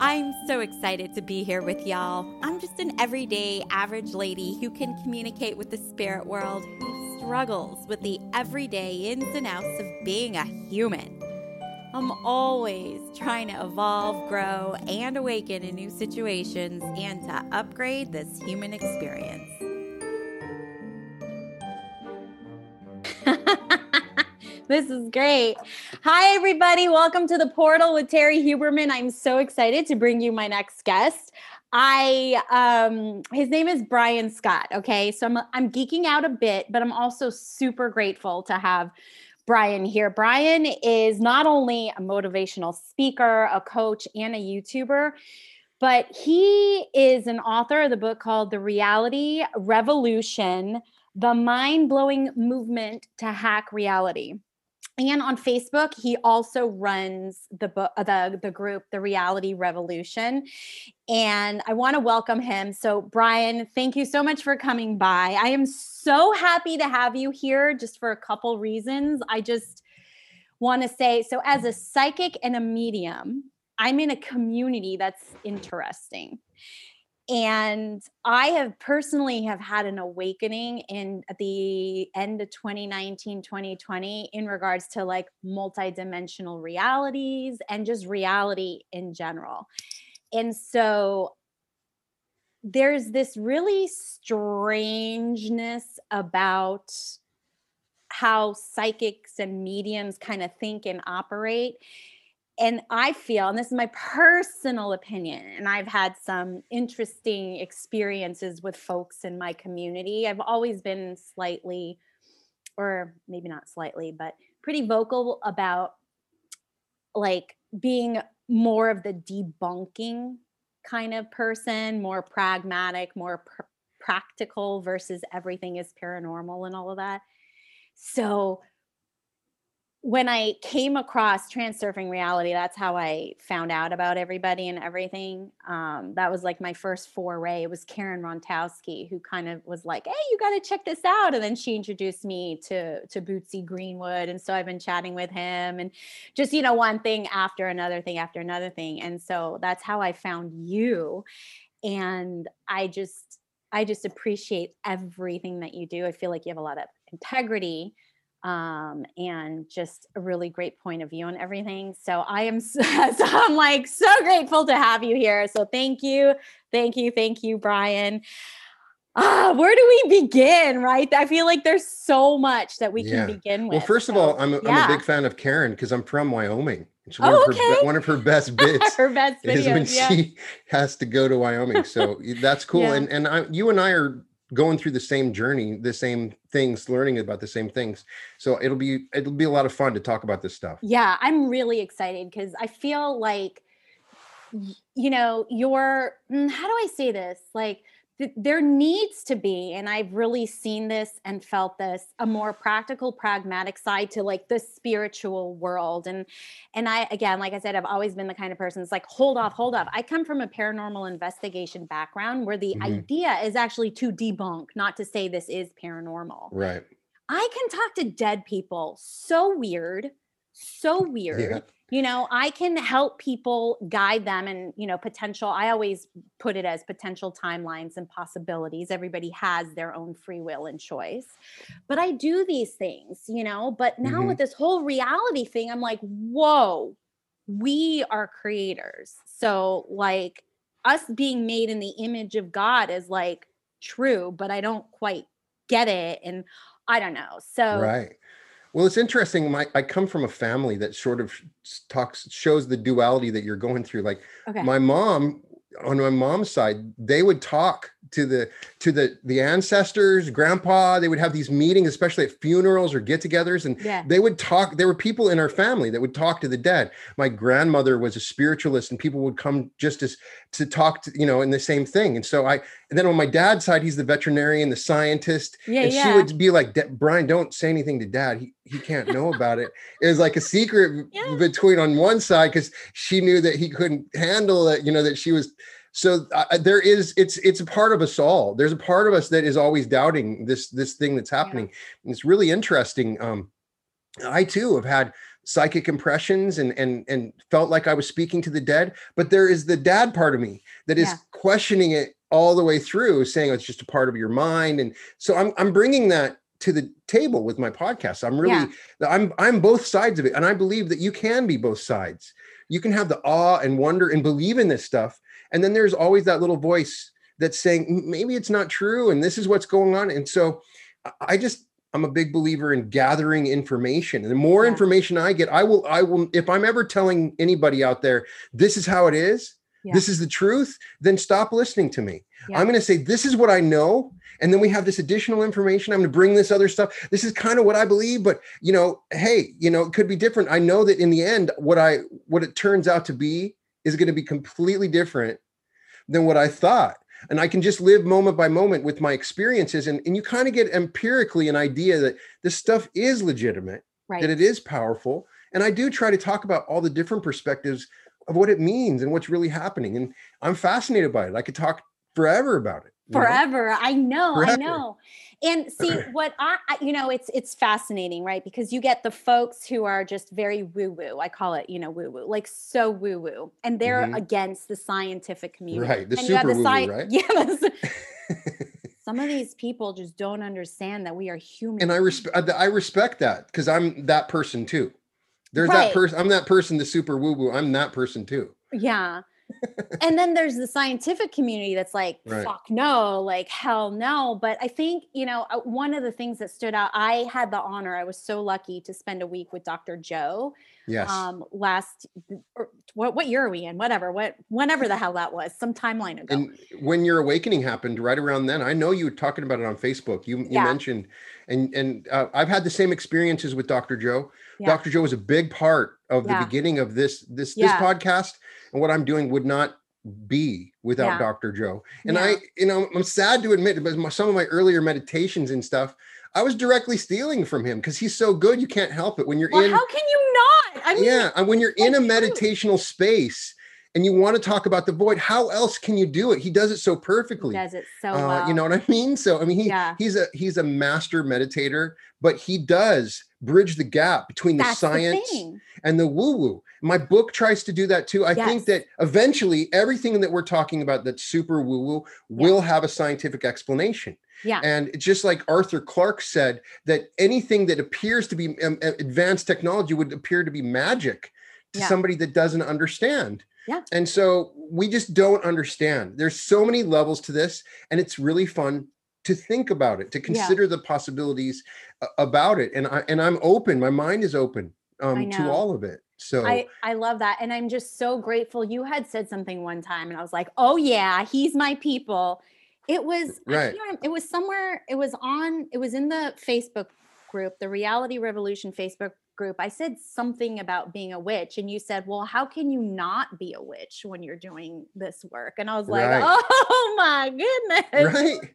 I'm so excited to be here with y'all. I'm just an everyday, average lady who can communicate with the spirit world, who struggles with the everyday ins and outs of being a human. I'm always trying to evolve, grow, and awaken in new situations and to upgrade this human experience. This is great. Hi, everybody. Welcome to the portal with Terrie Huberman. I'm so excited to bring you my next guest. I um his name is Brian Scott. Okay. So I'm I'm geeking out a bit, but I'm also super grateful to have Brian here. Brian is not only a motivational speaker, a coach, and a YouTuber, but he is an author of the book called The Reality Revolution The Mind Blowing Movement to Hack Reality and on Facebook, he also runs the book, uh, the the group, the Reality Revolution, and I want to welcome him. So, Brian, thank you so much for coming by. I am so happy to have you here, just for a couple reasons. I just want to say, so as a psychic and a medium, I'm in a community that's interesting and i have personally have had an awakening in at the end of 2019 2020 in regards to like multidimensional realities and just reality in general. And so there's this really strangeness about how psychics and mediums kind of think and operate and I feel, and this is my personal opinion, and I've had some interesting experiences with folks in my community. I've always been slightly, or maybe not slightly, but pretty vocal about like being more of the debunking kind of person, more pragmatic, more pr- practical versus everything is paranormal and all of that. So when I came across Transurfing Reality, that's how I found out about everybody and everything. Um, that was like my first foray. It was Karen Rontowski who kind of was like, "Hey, you got to check this out," and then she introduced me to to Bootsy Greenwood, and so I've been chatting with him, and just you know one thing after another thing after another thing, and so that's how I found you, and I just I just appreciate everything that you do. I feel like you have a lot of integrity um, and just a really great point of view on everything. So I am so, I'm like so grateful to have you here. So thank you, thank you, thank you, Brian. Ah, where do we begin? Right? I feel like there's so much that we yeah. can begin with. Well, first so, of all, I'm a, yeah. I'm a big fan of Karen because I'm from Wyoming. It's one, oh, of her, okay. one of her best bits her best videos, is when yeah. she has to go to Wyoming. So that's cool. Yeah. And and I, you and I are going through the same journey, the same things, learning about the same things. So it'll be it'll be a lot of fun to talk about this stuff. Yeah, I'm really excited because I feel like you know, your mm, how do I say this? Like there needs to be and i've really seen this and felt this a more practical pragmatic side to like the spiritual world and and i again like i said i've always been the kind of person that's like hold off hold off. I come from a paranormal investigation background where the mm-hmm. idea is actually to debunk not to say this is paranormal. Right. I can talk to dead people. So weird. So weird. yeah you know i can help people guide them and you know potential i always put it as potential timelines and possibilities. Everybody has their own free will and choice. But i do these things you know but now mm-hmm. with this whole reality thing i'm like whoa we are creators. So like us being made in the image of god is like true but i don't quite get it and i don't know. So right well, it's interesting. My I come from a family that sort of talks shows the duality that you're going through. Like okay. my mom on my mom's side, they would talk to the to the the ancestors grandpa they would have these meetings especially at funerals or get-togethers and yeah. they would talk there were people in our family that would talk to the dead my grandmother was a spiritualist and people would come just as to talk to you know in the same thing and so i and then on my dad's side he's the veterinarian the scientist yeah, and yeah. she would be like brian don't say anything to dad he, he can't know about it it was like a secret yeah. between on one side because she knew that he couldn't handle it you know that she was so uh, there is it's it's a part of us all there's a part of us that is always doubting this this thing that's happening yeah. it's really interesting um i too have had psychic impressions and and and felt like I was speaking to the dead. But there is the dad part of me that is yeah. questioning it all the way through, saying it's just a part of your mind. And so I'm I'm bringing that to the table with my podcast. I'm really yeah. I'm I'm both sides of it, and I believe that you can be both sides. You can have the awe and wonder and believe in this stuff, and then there's always that little voice that's saying maybe it's not true, and this is what's going on. And so I just I'm a big believer in gathering information. And the more yeah. information I get, I will, I will, if I'm ever telling anybody out there, this is how it is, yeah. this is the truth, then stop listening to me. Yeah. I'm going to say, this is what I know. And then we have this additional information. I'm going to bring this other stuff. This is kind of what I believe, but you know, hey, you know, it could be different. I know that in the end, what I, what it turns out to be is going to be completely different than what I thought. And i can just live moment by moment with my experiences and, and you kind of get empirically an idea that this stuff is legitimate right. that it is powerful. And i do try to talk about all the different perspectives of what it means and what's really happening and i'm fascinated by it. I could talk forever about it forever know? i know forever. i know and see what I, you know, it's it's fascinating, right? Because you get the folks who are just very woo woo. I call it, you know, woo woo, like so woo woo, and they're mm-hmm. against the scientific community. Right, the and super woo woo, right? Yes. Some of these people just don't understand that we are human. And I respect I respect that because I'm that person too. There's right. that person. I'm that person. The super woo woo. I'm that person too. Yeah and then there's the scientific community that's like right. fuck no like hell no. But i think you know uh, one of the things that stood out i had the honor i was so lucky to spend a week with dr joe yes. um last what what year are we in? Whatever what whenever the hell that was some timeline ago. And when your awakening happened right around then i know you were talking about it on facebook you, you yeah. mentioned and and uh, i've had the same experiences with dr joe. Yeah. dr joe was a big part of the beginning of this this this podcast and what I'm doing would not be without yeah. Dr. Joe. And yeah. I, you know, I'm sad to admit, but some of my earlier meditations and stuff, I was directly stealing from him because he's so good. You can't help it when you're well, in. How can you not? I mean, yeah, when you're in a meditational space and you want to talk about the void, how else can you do it? He does it so perfectly. He does it so uh, well. You know what I mean? So I mean, he yeah. he's a he's a master meditator, but he does bridge the gap between That's the science the and the woo woo. My book tries to do that too. I yes. think that eventually everything that we're talking about that's super woo woo will have a scientific explanation. Yeah. And just like Arthur Clarke said, that anything that appears to be um, advanced technology would appear to be magic to yeah. somebody that doesn't understand. Yeah. And so we just don't understand. There's so many levels to this, and it's really fun to think about it, to consider yeah. the possibilities about it. And I and I'm open. My mind is open um, to all of it. So I, I love that. And I'm just so grateful. You had said something one time and I was like, oh yeah, he's my people. It was right. it was somewhere, it was on, it was in the Facebook group, the Reality Revolution Facebook group. I said something about being a witch, and you said, Well, how can you not be a witch when you're doing this work? And I was like, right. Oh my goodness. Right.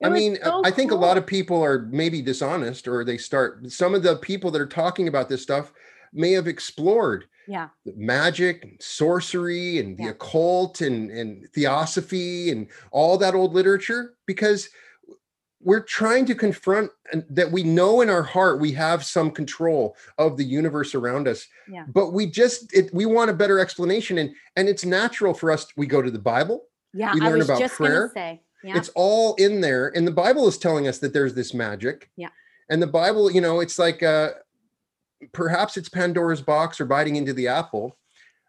It I mean, so I think cool. a lot of people are maybe dishonest or they start some of the people that are talking about this stuff may have explored yeah magic and sorcery and the yeah. occult and and theosophy and all that old literature because we're trying to confront that we know in our heart we have some control of the universe around us yeah. but we just it, we want a better explanation and and it's natural for us we go to the bible yeah we learn about prayer say, yeah. it's all in there and the bible is telling us that there's this magic yeah and the bible you know it's like uh perhaps it's Pandora's box or biting into the apple.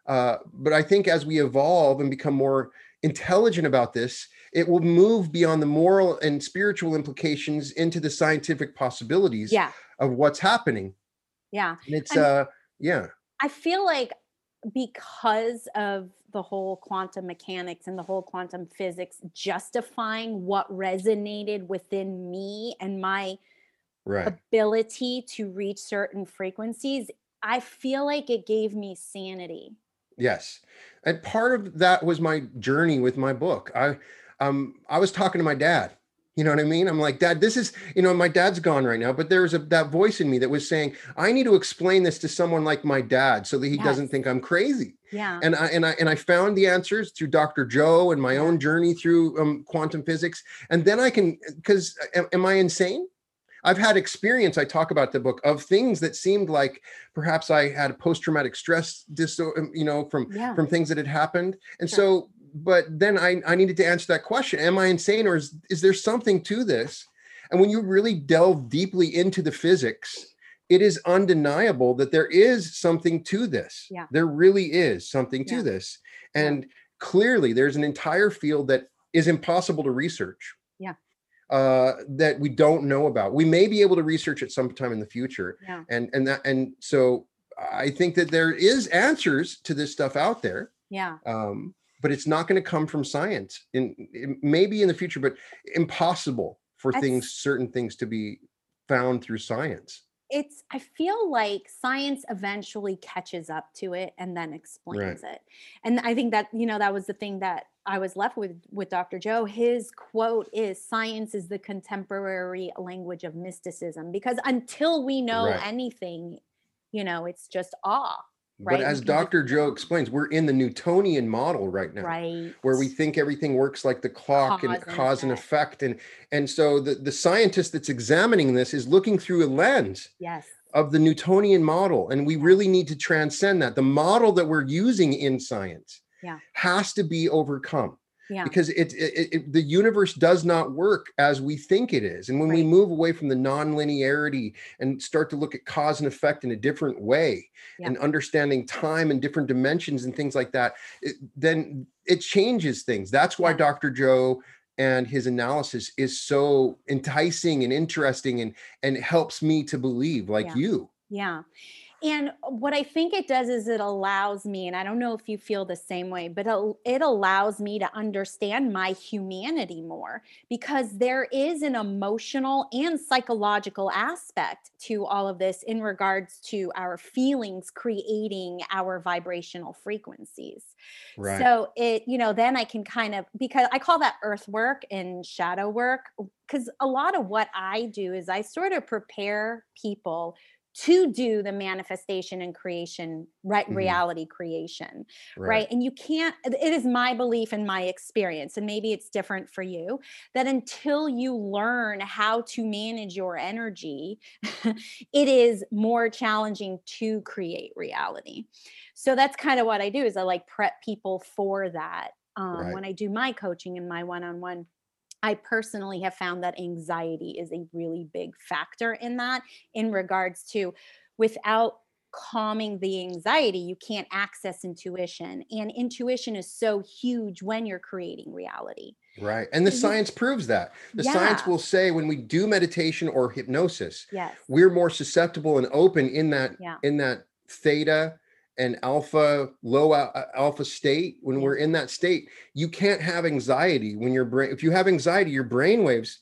Uh, but I think as we evolve and become more intelligent about this, it will move beyond the moral and spiritual implications into the scientific possibilities yeah. of what's happening. Yeah. And it's uh yeah. I feel like because of the whole quantum mechanics and the whole quantum physics justifying what resonated within me and my right. ability to reach certain frequencies, I feel like it gave me sanity. Yes. And part of that was my journey with my book. I um I was talking to my dad. You know what I mean? I'm like, Dad, this is, you know, my dad's gone right now, but there's a that voice in me that was saying, I need to explain this to someone like my dad so that he yes. doesn't think I'm crazy. Yeah. And I and I and I found the answers through Dr. Joe and my own journey through um, quantum physics. And then I can because am, am I insane? I've had experience. I talk about the book of things that seemed like perhaps I had post-traumatic stress disorder, um, you know, from yeah. from things that had happened. And sure. so, but then I I needed to answer that question: Am I insane, or is is there something to this? And when you really delve deeply into the physics, it is undeniable that there is something to this. Yeah. There really is something to yeah. this. And yeah. clearly there's an entire field that is impossible to research. Yeah. Uh, that we don't know about. We may be able to research it sometime in the future. Yeah. And and that and so I think that there is answers to this stuff out there. Yeah. Um, but it's not going to come from science. In maybe in the future, but impossible for That's, things, certain things, to be found through science it's i feel like science eventually catches up to it and then explains right. it and i think that you know that was the thing that i was left with with dr joe his quote is science is the contemporary language of mysticism because until we know right. anything you know it's just awe Right. But as Dr. Joe explains, we're in the Newtonian model right now, right. where we think everything works like the clock cause and cause and effect. And and so the, the scientist that's examining this is looking through a lens yes. of the Newtonian model. And we really need to transcend that. The model that we're using in science yeah. has to be overcome yeah. because it, it, it, the universe does not work as we think it is and when right. we move away from the non-linearity and start to look at cause and effect in a different way yeah. and understanding time and different dimensions and things like that it, then it changes things that's why yeah. dr joe and his analysis is so enticing and interesting and and helps me to believe like you yeah and what I think it does is it allows me, and I don't know if you feel the same way, but it allows me to understand my humanity more because there is an emotional and psychological aspect to all of this in regards to our feelings creating our vibrational frequencies. Right. So it, you know, then I can kind of, because I call that earth work and shadow work, because a lot of what I do is I sort of prepare people to do the manifestation and creation right mm-hmm. reality creation right. right. and you can't it is my belief and my experience and maybe it's different for you that until you learn how to manage your energy it is more challenging to create reality so that's kind of what i do is i like prep people for that um, right. when i do my coaching and my one-on-one I personally have found that anxiety is a really big factor in that, in regards to without calming the anxiety, you can't access intuition. And intuition is so huge when you're creating reality. Right. And the science proves that. The yeah. science will say when we do meditation or hypnosis, yes. we're more susceptible and open in that yeah. in that theta and alpha low alpha state when we're in that state you can't have anxiety when your brain if you have anxiety your brain waves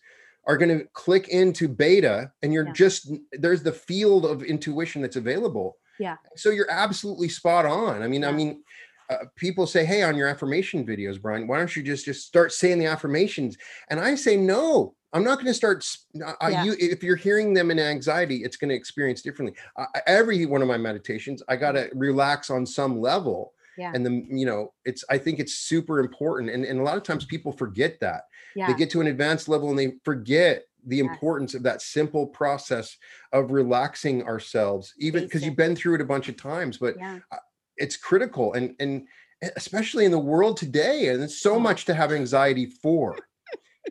are going to click into beta and you're yeah. just there's the field of intuition that's available. Yeah. So you're absolutely spot on. I mean yeah. i mean uh, people say hey on your affirmation videos brian why don't you just just start saying the affirmations? And i say no I'm not going to start. Uh, yeah. you, if you're hearing them in anxiety, it's going to experience differently. Uh, every one of my meditations, I got to relax on some level. Yeah. And the, you know, it's, I think it's super important. And, and a lot of times people forget that. Yeah. They get to an advanced level and they forget the importance of that simple process of relaxing ourselves, even because you've been through it a bunch of times, but yeah. Uh, it's critical. And, and, especially in the world today and it's so much to have anxiety for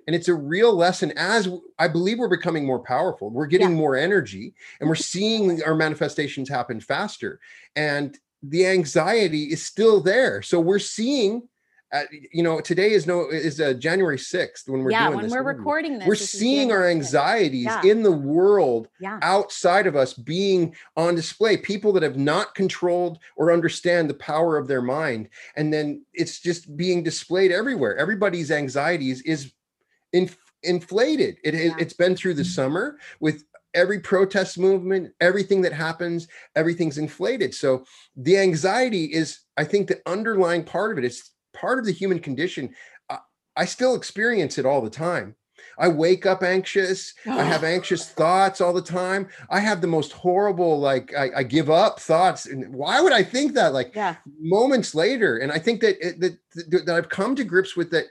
and it's a real lesson as i believe we're becoming more powerful we're getting yeah. more energy and we're seeing our manifestations happen faster. And the anxiety is still there. So we're seeing uh, you know today is no is uh, january 6th when we're yeah doing when we're recording this we're seeing our anxieties yeah. in the world yeah. outside of us being on display people that have not controlled or understand the power of their mind. And then it's just being displayed everywhere. Everybody's anxieties is inflated. It, yeah. It's been through the mm-hmm. summer with every protest movement, everything that happens, everything's inflated. So the anxiety is, I think, the underlying part of it. It's part of the human condition. I, I still experience it all the time. I wake up anxious. I have anxious thoughts all the time. I have the most horrible, like I, I, give up thoughts. And why would I think that? Like yeah. moments later, and I think that, that that I've come to grips with that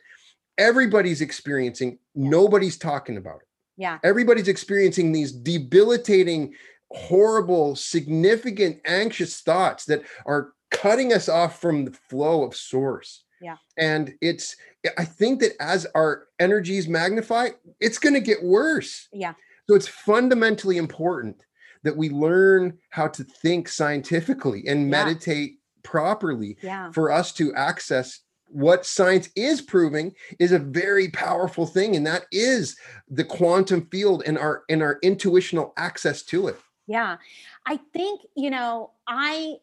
everybody's experiencing nobody's talking about it Yeah. Everybody's experiencing these debilitating, horrible, significant, anxious thoughts that are cutting us off from the flow of source. Yeah. And it's, I think that as our energies magnify, it's going to get worse. Yeah. So it's fundamentally important that we learn how to think scientifically and yeah. meditate properly yeah. for us to access what science is proving is a very powerful thing and that is the quantum field and our and our intuitional access to it yeah i think you know i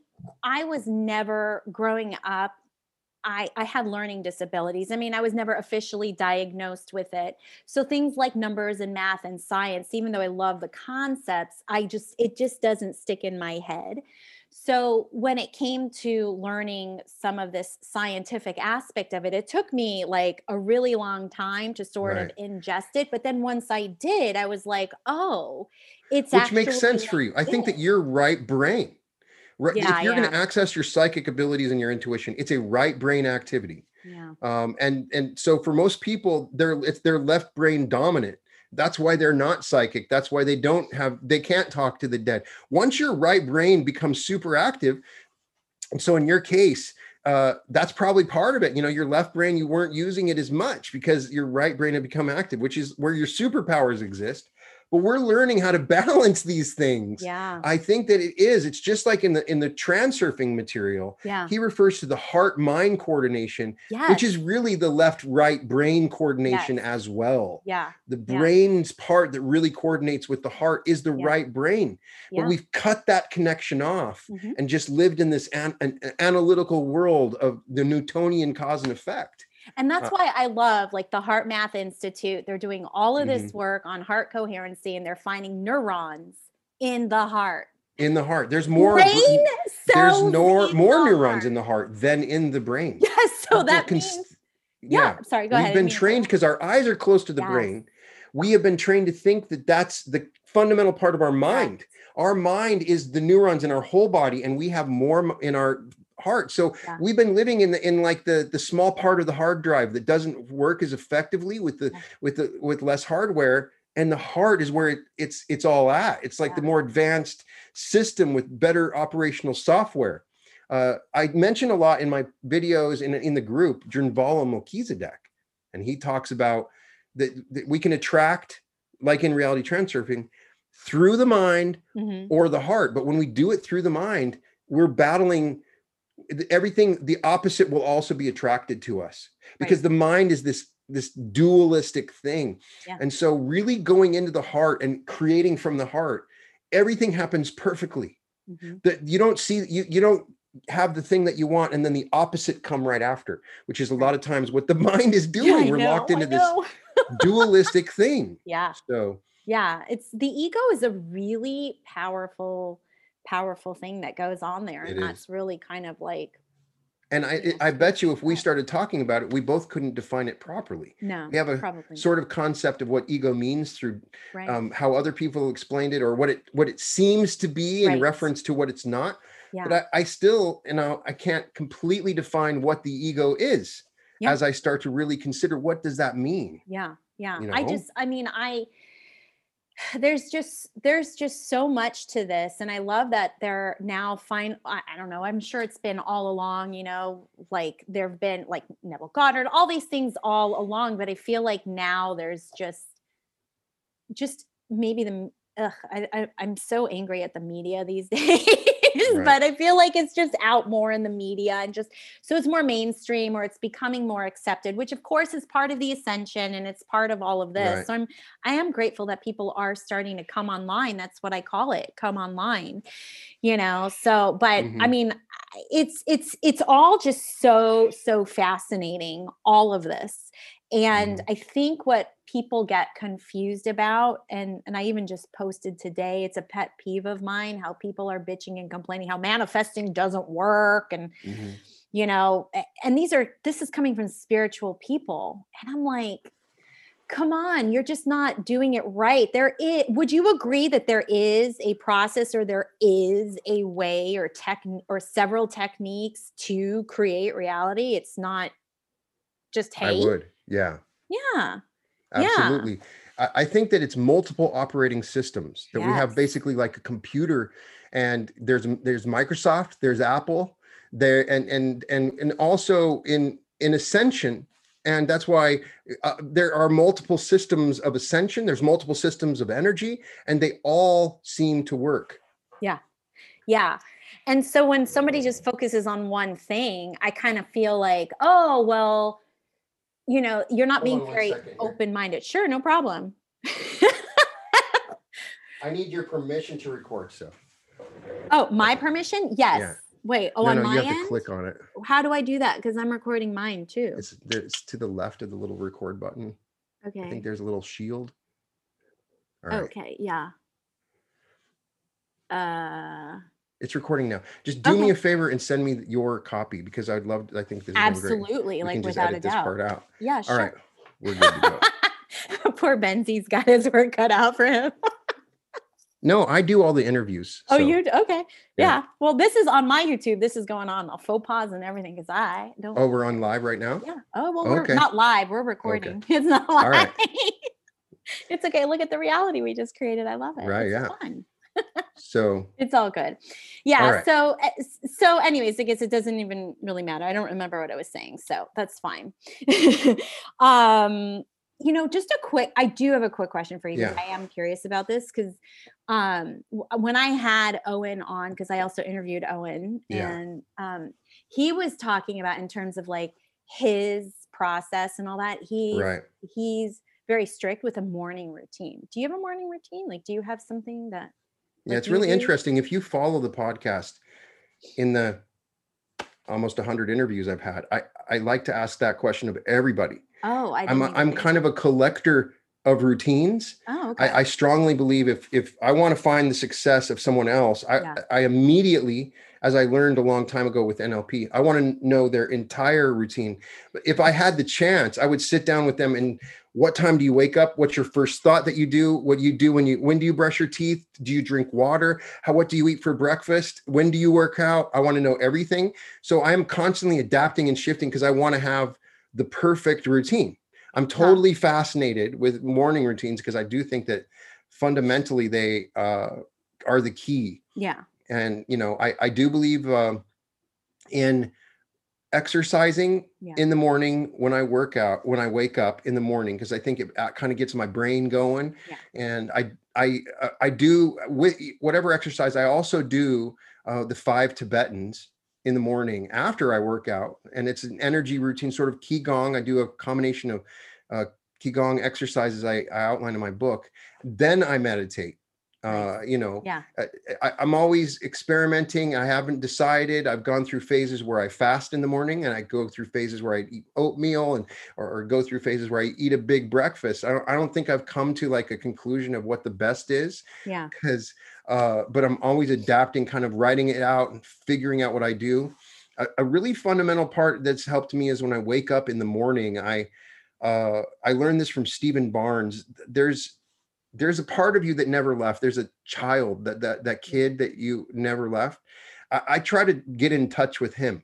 i was never growing up I, I had learning disabilities. I mean, I was never officially diagnosed with it. So things like numbers and math and science, even though I love the concepts, I just, it just doesn't stick in my head. So when it came to learning some of this scientific aspect of it, it took me like a really long time to sort right. of ingest it. But then once I did, I was like, oh, it's which makes sense for you. I think that you're right brain. Right, yeah, if you're yeah. going to access your psychic abilities and your intuition, it's a right brain activity. Yeah. Um, and and so for most people, they're it's their left brain dominant. That's why they're not psychic. That's why they don't have, they can't talk to the dead. Once your right brain becomes super active, and so in your case, uh, that's probably part of it. You know, your left brain, you weren't using it as much because your right brain had become active, which is where your superpowers exist but we're learning how to balance these things yeah i think that it is it's just like in the in the transurfing material yeah he refers to the heart mind coordination yes. which is really the left right brain coordination yes. as well yeah the brain's yeah. part that really coordinates with the heart is the yeah. right brain but yeah. we've cut that connection off mm-hmm. and just lived in this an, an analytical world of the newtonian cause and effect and that's uh, why I love like the Heart Math Institute. They're doing all of this mm-hmm. work on heart coherency and they're finding neurons in the heart. In the heart. There's more brain there's no, more neurons heart. in the heart than in the brain. Yes. So that means yeah, yeah. sorry, go We've ahead. We've been trained because our eyes are close to the yes. brain. We have been trained to think that that's the fundamental part of our mind. Right. Our mind is the neurons in our whole body, and we have more in our heart. So yeah. we've been living in the in like the the small part of the hard drive that doesn't work as effectively with the yeah. with the with less hardware. And the heart is where it, it's it's all at. It's like yeah. the more advanced system with better operational software. Uh, I mention a lot in my videos in in the group Drunvalo Melchizedek, and he talks about that, that we can attract, like in reality transurfing, through the mind mm-hmm. or the heart. But when we do it through the mind, we're battling everything the opposite will also be attracted to us because right. the mind is this this dualistic thing. Yeah. and so really going into the heart and creating from the heart everything happens perfectly. Mm-hmm. that you don't see you you don't have the thing that you want and then the opposite come right after which is a lot of times what the mind is doing. Yeah, we're know, locked into this dualistic thing. Yeah. So yeah it's the ego is a really powerful powerful thing that goes on there and that's really kind of like and I, I bet you if we started talking about it, we both couldn't define it properly. No, we have a probably sort of concept of what ego means through right. um, how other people explained it or what it what it seems to be in reference to what it's not. Yeah. But I, I still, you know, I can't completely define what the ego is yeah. as I start to really consider what does that mean. Yeah, yeah. You know? I just, I mean, I there's just there's just so much to this and i love that they're now fine I, don't know i'm sure it's been all along you know like there have been like neville goddard all these things all along but i feel like now there's just just maybe the ugh, I, I, i'm so angry at the media these days right. but I feel like it's just out more in the media and just so it's more mainstream or it's becoming more accepted, which of course is part of the ascension and it's part of all of this. Right. So I'm I am grateful that people are starting to come online. That's what I call it, come online. You know, so but mm-hmm. I mean it's it's it's all just so so fascinating all of this and mm. i think what people get confused about and and i even just posted today it's a pet peeve of mine how people are bitching and complaining how manifesting doesn't work and mm-hmm. you know and these are this is coming from spiritual people and i'm like come on you're just not doing it right there is would you agree that there is a process or there is a way or tech or several techniques to create reality it's not just hey I would. Yeah. Yeah. Absolutely. Yeah. I think that it's multiple operating systems that yes. we have basically like a computer and there's there's Microsoft, there's Apple, there and and and and also in in Ascension, and that's why uh, there are multiple systems of ascension. There's multiple systems of energy, and they all seem to work. Yeah, yeah. And so when somebody just focuses on one thing, I kind of feel like, oh well, you know, you're not Hold being very open minded. Sure, no problem. I need your permission to record stuff. Oh, my permission? Yes. Yeah. Wait, oh, no, on no, my you have end? to click on it. How do I do that? Because I'm recording mine too. It's, it's to the left of the little record button. Okay. I think there's a little shield. Okay, yeah. Uh it's recording now. Just do okay. me a favor and send me your copy because I'd love. To, I think this is absolutely like without a doubt. part out. Yeah, sure. All right, we're good to go. Poor Benzie's got his work cut out for him. No, I do all the interviews. Oh, you okay? Yeah. yeah. Well, this is on my YouTube. This is going on. I'll faux pause and everything because I don't. Oh, we're on live right now. Yeah. Oh well, we're not live. We're recording. Okay. It's not live. All right. it's okay. Look at the reality we just created. I love it. Right. It's yeah. Fun. So it's all good. Yeah. All right. So eh, so anyways, I guess it doesn't even really matter. I don't remember what I was saying, so that's fine. um you know, just a quick, I do have a quick question for you yeah. I am curious about this because um, when I had Owen on, because I also interviewed Owen yeah. and um, he was talking about in terms of like his process and all that. He right. he's very strict with a morning routine. Do you have a morning routine? Like, do you have something that? Like, yeah, it's really interesting. If you follow the podcast in the almost 100 interviews I've had, I, I like to ask that question of everybody Oh, I I'm a, I'm kind of a collector of routines. Oh, okay. I, I strongly believe if if I want to find the success of someone else, I yeah. I immediately, as I learned a long time ago with NLP, I want to know their entire routine. But if I had the chance, I would sit down with them and what time do you wake up? What's your first thought that you do? What do you do when you when do you brush your teeth? Do you drink water? How what do you eat for breakfast? When do you work out? I want to know everything. So I'm constantly adapting and shifting because I want to have the perfect routine. I'm totally yeah. fascinated with morning routines because I do think that fundamentally they uh, are the key. Yeah. And you know, I I do believe uh, in exercising yeah. in the morning when I work out, when I wake up in the morning, because I think it kind of gets my brain going. Yeah. And I I uh, I do with whatever exercise. I also do uh, the five Tibetans in the morning after I work out. And it's an energy routine, sort of Qigong. I do a combination of uh, Qigong exercises I, I outline in my book. Then I meditate. Uh, you know, yeah. I, am always experimenting. I haven't decided. I've gone through phases where I fast in the morning, and I go through phases where I eat oatmeal, and or, or go through phases where I eat a big breakfast. I don't. I don't think I've come to like a conclusion of what the best is. Yeah. Because uh, but I'm always adapting, kind of writing it out and figuring out what I do. A, a, really fundamental part that's helped me is when I wake up in the morning. I uh, I learned this from Stephen Barnes. There's there's a part of you that never left. There's a child that that that kid that you never left. I, I try to get in touch with him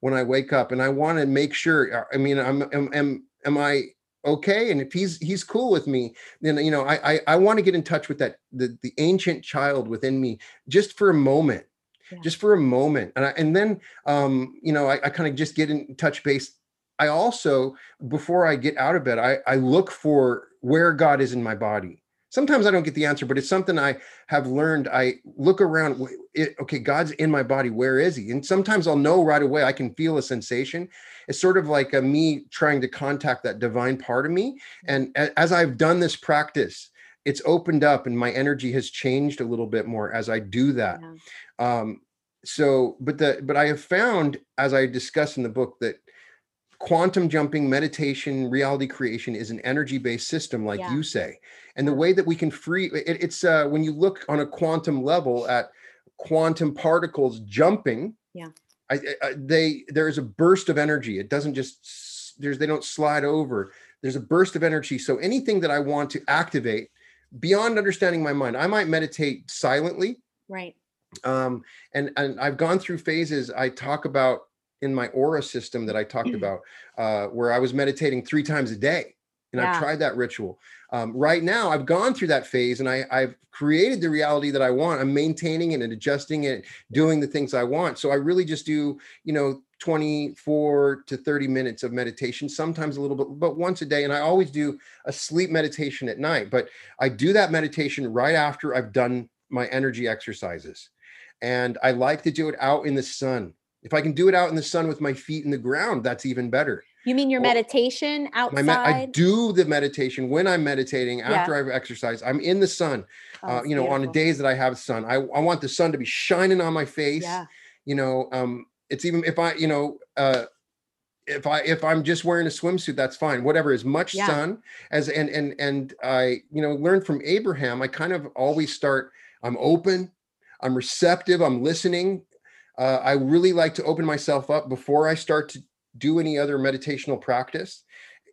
when I wake up, and I want to make sure. I mean, I'm am am, am I okay and if he's he's cool with me then you know i i, I want to get in touch with that the the ancient child within me just for a moment yeah. just for a moment and I, and then um you know i, I kind of just get in touch base i also before i get out of bed i i look for where god is in my body sometimes i don't get the answer but it's something i have learned. I look around it, okay god's in my body where is he? And sometimes i'll know right away i can feel a sensation. It's sort of like a me trying to contact that divine part of me. And as i've done this practice it's opened up and my energy has changed a little bit more as i do that. Yeah. um so but the but i have found as i discuss in the book that quantum jumping meditation reality creation is an energy based system like yeah. you say. And the way that we can free it, it's uh, when you look on a quantum level at quantum particles jumping yeah. I, I, they there is a burst of energy. It doesn't just there's they don't slide over. There's a burst of energy. So anything that i want to activate beyond understanding my mind i might meditate silently. Right. Um and and i've gone through phases. I talk about in my aura system that I talked about, uh, where I was meditating three times a day. and yeah. I've tried that ritual. Um, right now, I've gone through that phase and I, I've created the reality that I want. I'm maintaining it and adjusting it, doing the things I want. So I really just do, you know, 24 to 30 minutes of meditation, sometimes a little bit, but once a day. And I always do a sleep meditation at night. But I do that meditation right after I've done my energy exercises. And I like to do it out in the sun. If I can do it out in the sun with my feet in the ground, that's even better. You mean your meditation outside? Me- I do the meditation when I'm meditating after yeah. I've exercised. I'm in the sun. Oh, uh, you know, beautiful. on the days that I have sun, I, I want the sun to be shining on my face. Yeah. You know, um, it's even if I, you know, uh, if I if I'm just wearing a swimsuit, that's fine. Whatever, as much yeah. sun as and and and I, you know, learned from Abraham. I kind of always start. I'm open. I'm receptive. I'm listening. Uh, I really like to open myself up before I start to do any other meditational practice.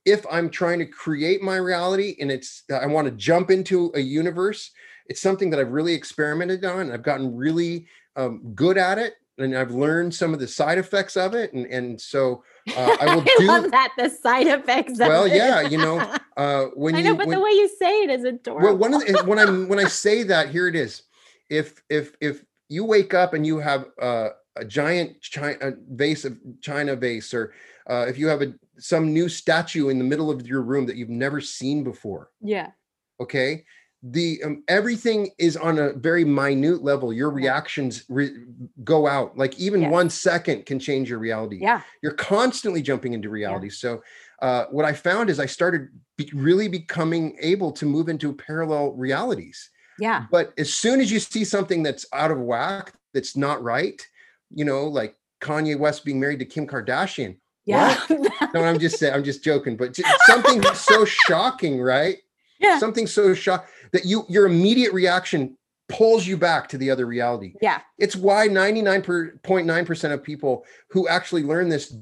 If I'm trying to create my reality and it's I want to jump into a universe, it's something that I've really experimented on. I've gotten really um, good at it, and I've learned some of the side effects of it. And and so uh, I will do love that the side effects. Well, yeah, you know, uh, when I know, but when, the way you say it is adorable. Well, one of the, when I'm when I say that, here it is. If if if you wake up and you have uh, a giant china vase of china vase or uh, if you have a some new statue in the middle of your room that you've never seen before. Yeah. Okay? The um, everything is on a very minute level. Your reactions re- go out. Like even yeah. one second can change your reality. Yeah. You're constantly jumping into reality. Yeah. so uh, what i found is i started be- really becoming able to move into parallel realities yeah but as soon as you see something that's out of whack that's not right you know, like Kanye West being married to Kim Kardashian. Yeah. no, I'm just saying, I'm just joking, but something so shocking, right? Yeah. Something so shock that you your immediate reaction pulls you back to the other reality. Yeah. It's why 99.9% of people who actually learn this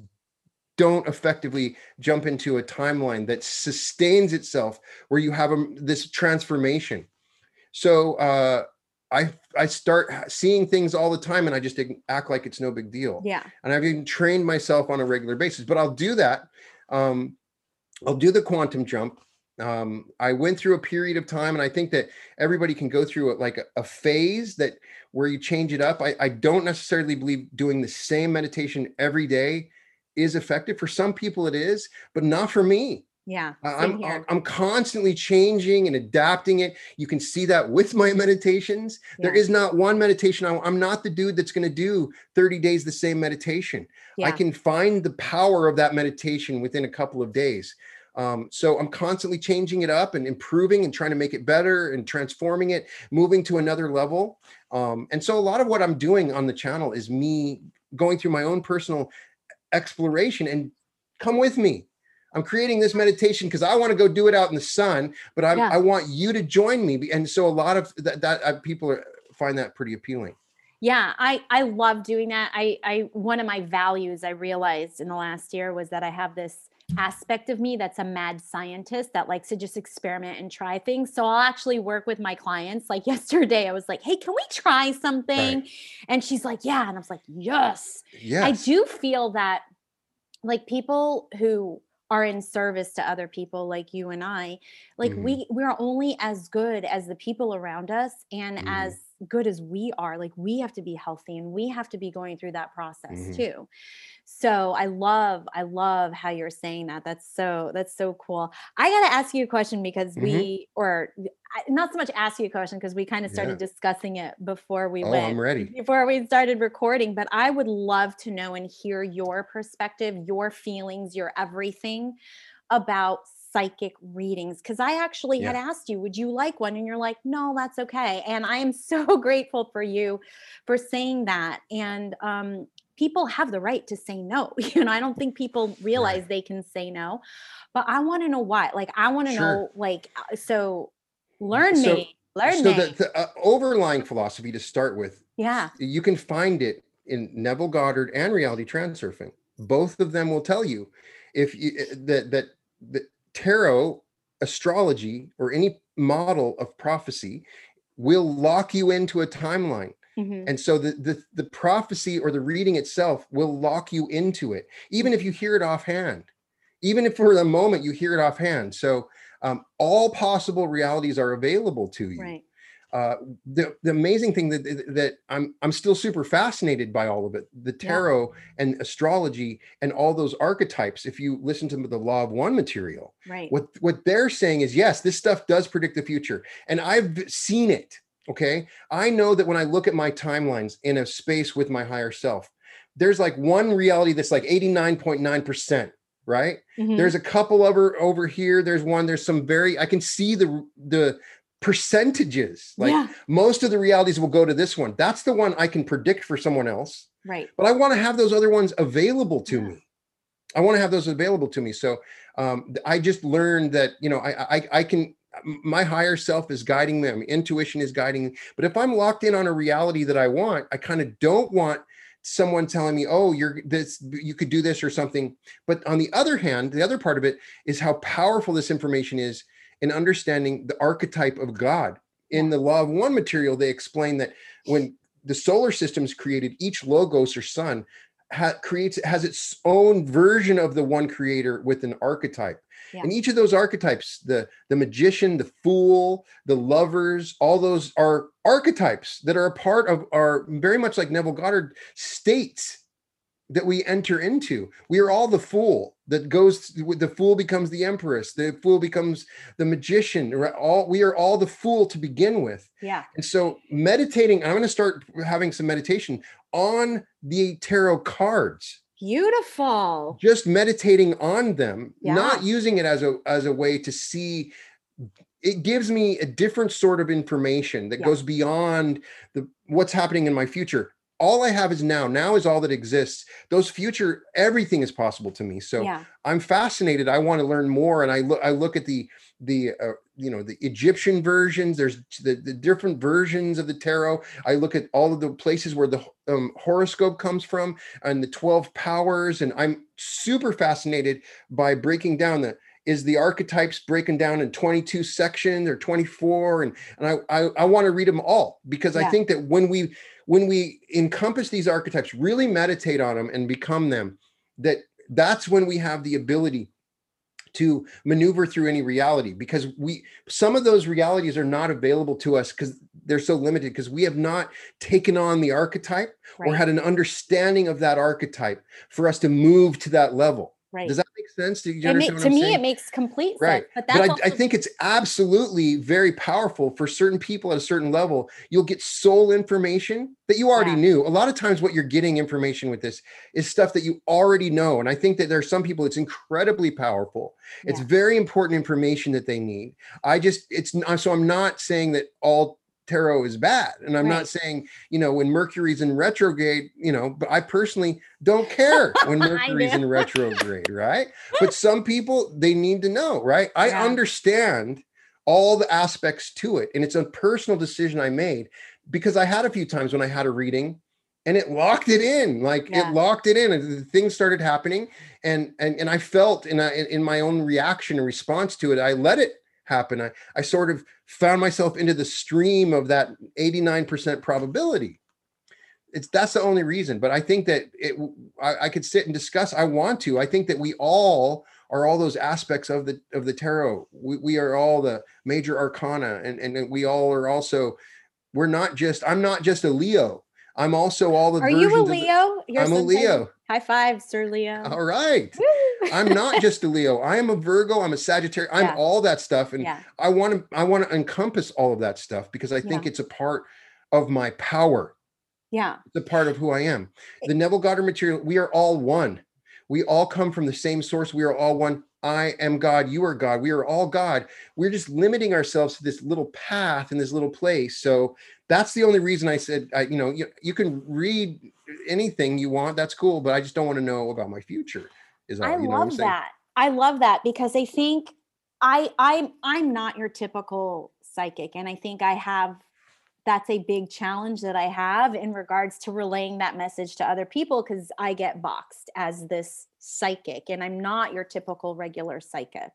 don't effectively jump into a timeline that sustains itself where you have a, this transformation. So uh I I start seeing things all the time and I just act like it's no big deal. Yeah. And I've even trained myself on a regular basis, but I'll do that. Um, I'll do the quantum jump. Um, I went through a period of time, and I think that everybody can go through it like a, a phase that where you change it up. I, I don't necessarily believe doing the same meditation every day is effective. For some people, it is, but not for me. Yeah. I'm I'm constantly changing and adapting it. You can see that with my meditations. Yeah. There is not one meditation. I'm not the dude that's going to do 30 days the same meditation. Yeah. I can find the power of that meditation within a couple of days. Um, so I'm constantly changing it up and improving and trying to make it better and transforming it, moving to another level. Um, and so a lot of what I'm doing on the channel is me going through my own personal exploration and come with me I'm creating this meditation because I want to go do it out in the sun, but I, yeah. I want you to join me. And so a lot of that, that uh, people are, find that pretty appealing. Yeah, I I love doing that. I I one of my values I realized in the last year was that I have this aspect of me that's a mad scientist that likes to just experiment and try things. So I'll actually work with my clients. Like yesterday, I was like, "Hey, can we try something?" Right. And she's like, "Yeah," and I was like, "Yes." Yes. I do feel that like people who are in service to other people like you and I like mm-hmm. we we're only as good as the people around us and mm-hmm. as good as we are like we have to be healthy and we have to be going through that process mm-hmm. too so i love i love how you're saying that that's so that's so cool i got to ask you a question because mm-hmm. we or not so much ask you a question because we kind of started yeah. discussing it before we oh, went i'm ready before we started recording but i would love to know and hear your perspective your feelings your everything about psychic readings because I actually yeah. had asked you, would you like one? And you're like, no, that's okay. And I am so grateful for you for saying that. And um, people have the right to say no. You know, I don't think people realize right. they can say no, but I want to know why. Like, I want to sure. know, like, uh, so learn so, me, learn so me. the, the uh, overlying philosophy to start with, yeah, you can find it in Neville Goddard and Reality Transurfing. Both of them will tell you if you eh, that that that tarot astrology or any model of prophecy will lock you into a timeline mm-hmm. and so the, the the prophecy or the reading itself will lock you into it even if you hear it offhand even if for the moment you hear it offhand. So um, all possible realities are available to you. Right. Uh, the the amazing thing that that I'm I'm still super fascinated by all of it, the tarot yeah. and astrology and all those archetypes. If you listen to the Law of One material, right? What what they're saying is yes, this stuff does predict the future, and I've seen it. Okay, I know that when I look at my timelines in a space with my higher self, there's like one reality that's like 89.9 percent right mm-hmm. there's a couple over over here there's one there's some very i can see the the percentages. Like yeah. most of the realities will go to this one. That's the one I can predict for someone else. Right. But I want to have those other ones available to me. I want to have those available to me. So um, I just learned that, you know, I, I, I can, my higher self is guiding them. Intuition is guiding. Me. But if I'm locked in on a reality that I want, I kind of don't want someone telling me, "Oh, you're this, you could do this or something." But on the other hand, the other part of it is how powerful this information is in understanding the archetype of God. In the Law of One material, they explain that when the solar system is created, each logos or sun ha- creates has its own version of the one creator with an archetype. Yeah. And each of those archetypes, the the magician, the fool, the lovers, all those are archetypes that are a part of our very much like Neville Goddard states that we enter into. We are all the fool that goes. The fool becomes the empress. The fool becomes the magician. All we are all the fool to begin with. Yeah. And so meditating. I'm going to start having some meditation on the tarot cards. Beautiful. Just meditating on them, yeah. not using it as a as a way to see it gives me a different sort of information that yeah. goes beyond the what's happening in my future all I have is now. Now is all that exists. Those future, everything is possible to me. So yeah. I'm fascinated. I want to learn more. And I look, I look at the the uh, you know the Egyptian versions. There's the, the different versions of the tarot. I look at all of the places where the um, horoscope comes from and the twelve powers. And I'm super fascinated by breaking down the is the archetypes breaking down in 22 sections or 24 and and i i, I want to read them all because yeah. i think that when we when we encompass these archetypes really meditate on them and become them that that's when we have the ability to maneuver through any reality because we some of those realities are not available to us because they're so limited because we have not taken on the archetype right. or had an understanding of that archetype for us to move to that level Right. Does that make sense? Do you understand to me, saying? it makes complete right. sense. But, but I, I, think it's absolutely very powerful for certain people at a certain level. You'll get soul information that you already yeah. knew. A lot of times, what you're getting information with this is stuff that you already know. And I think that there are some people it's incredibly powerful. It's yeah. very important information that they need. I just, it's not, so I'm not saying that all tarot is bad. And I'm right. not saying, you know, when Mercury's in retrograde, you know, but I personally don't care when Mercury's in retrograde, right? But some people, they need to know, right? I yeah. understand all the aspects to it. And it's a personal decision I made because I had a few times when I had a reading and it locked it in like yeah. it locked it in and things started happening and and and i felt in, a, in my own reaction and response to it i let it happen. I, I sort of found myself into the stream of that 89% probability. It's that's the only reason. But I think that it I, I could sit and discuss. I want to. I think that we all are all those aspects of the of the tarot. We, we are all the major arcana, and, and we all are also, we're not just, I'm not just a Leo. I'm also all the. Are you a Leo? The, I'm a Leo. High five, Sir Leo. All right. I'm not just a Leo. I am a Virgo. I'm a Sagittarius. I'm yeah. all that stuff, and yeah. I want to. I want to encompass all of that stuff because I think yeah. it's a part of my power. Yeah, it's a part of who I am. The Neville Goddard material. We are all one. We all come from the same source. We are all one. I am God. You are God. We are all God. We're just limiting ourselves to this little path in this little place. So that's the only reason I said, I, you know, you, you can read anything you want. That's cool, but I just don't want to know about my future. Is all, I you know love that. I love that because I think I I'm I'm not your typical psychic, and I think I have that's a big challenge that I have in regards to relaying that message to other people because I get boxed as this psychic, and I'm not your typical regular psychic.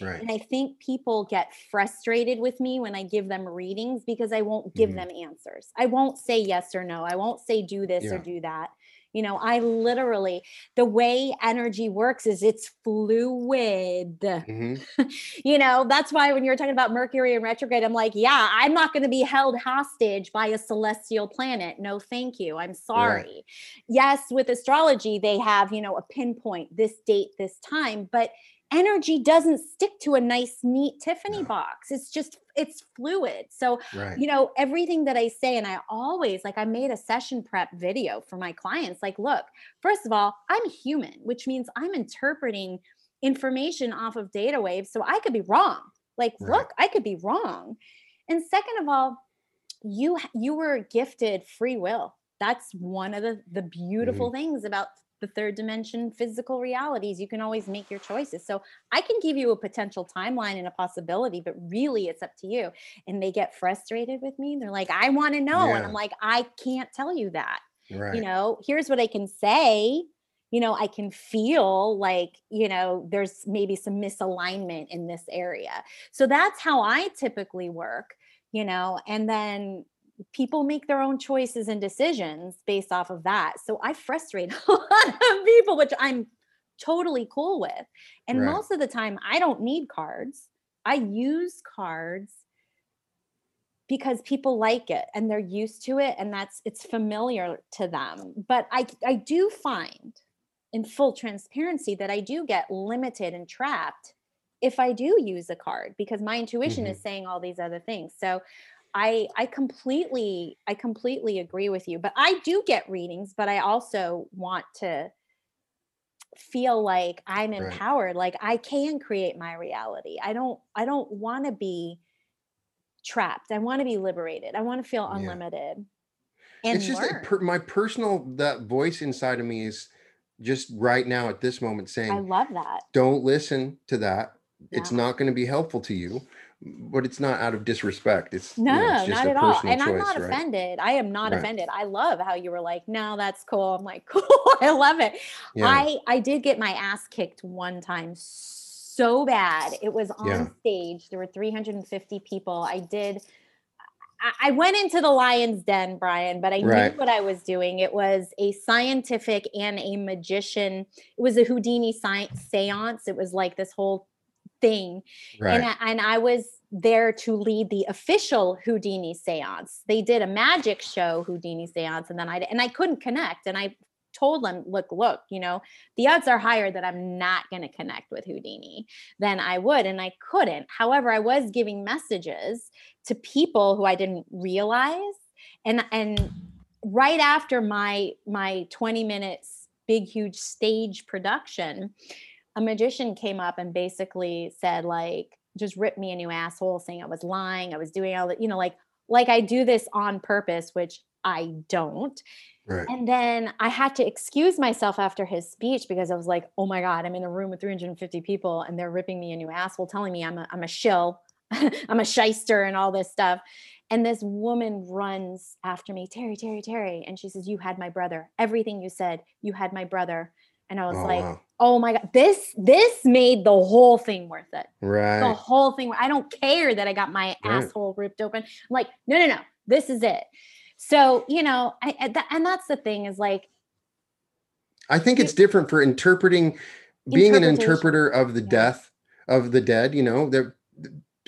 Right. And I think people get frustrated with me when I give them readings because I won't give mm-hmm. them answers. I won't say yes or no. I won't say do this yeah. or do that. You know, I literally, the way energy works is it's fluid. Mm-hmm. you know, that's why when you're talking about Mercury and retrograde, I'm like, yeah, I'm not going to be held hostage by a celestial planet. No, thank you. I'm sorry. Right. Yes, with astrology, they have, you know, a pinpoint, this date, this time, but energy doesn't stick to a nice neat tiffany no. box it's just it's fluid so right. you know everything that i say and i always like i made a session prep video for my clients like look first of all i'm human which means i'm interpreting information off of data waves so i could be wrong like right. look i could be wrong and second of all you you were gifted free will that's one of the the beautiful mm-hmm. things about the third dimension physical realities you can always make your choices. So i can give you a potential timeline and a possibility but really it's up to you. And they get frustrated with me. They're like i want to know. Yeah. and i'm like i can't tell you that. Right. you know here's what i can say. You know i can feel like you know there's maybe some misalignment in this area. So that's how i typically work you know? And then people make their own choices and decisions based off of that. So I frustrate a lot of people, which I'm totally cool with. And right. most of the time, I don't need cards. I use cards because people like it and they're used to it and that's it's familiar to them. But I I do find in full transparency that I do get limited and trapped if I do use a card because my intuition mm-hmm. is saying all these other things. So I I completely I completely agree with you. But I do get readings, but I also want to feel like I'm empowered, right. like I can create my reality. I don't I don't want to be trapped. I want to be liberated. I want to feel unlimited. Yeah. it's just per, my personal that voice inside of me is just right now at this moment saying I love that. Don't listen to that. Yeah. It's not going to be helpful to you but it's not out of disrespect. It's no, you know, it's not at all. And choice, I'm not right? offended. I am not right. offended. I love how you were like, no, that's cool. I'm like, cool. I love it. Yeah. I I did get my ass kicked one time so bad. It was on yeah. stage. There were 350 people. I did. I went into the lion's den, Brian, but I right. knew what I was doing. It was a scientific and a magician. It was a Houdini science seance. It was like this whole thing. Right. And, I, and I was there to lead the official Houdini seance. They did a magic show Houdini seance and then I and I couldn't connect and I told them, look, look, you know, the odds are higher that I'm not going to connect with Houdini than I would. And I couldn't. However, I was giving messages to people who I didn't realize. And and right after my my 20 minutes big huge stage production, a magician came up and basically said like just ripped me a new asshole saying i was lying i was doing all that you know like like i do this on purpose which i don't. Right. and then i had to excuse myself after his speech because i was like oh my god i'm in a room with 350 people and they're ripping me a new asshole telling me i'm a, I'm a shill i'm a shyster and all this stuff. And this woman runs after me terrie terrie terrie. And she says you had my brother. Everything you said you had my brother and I was oh, like, wow. oh my God, this this made the whole thing worth it. Right. The whole thing. I don't care that I got my right. asshole ripped open. I'm like, no, no, no, this is it. So, you know, I, and that's the thing is like, I think it's different for interpreting, being an interpreter of the yeah. death of the dead, you know, there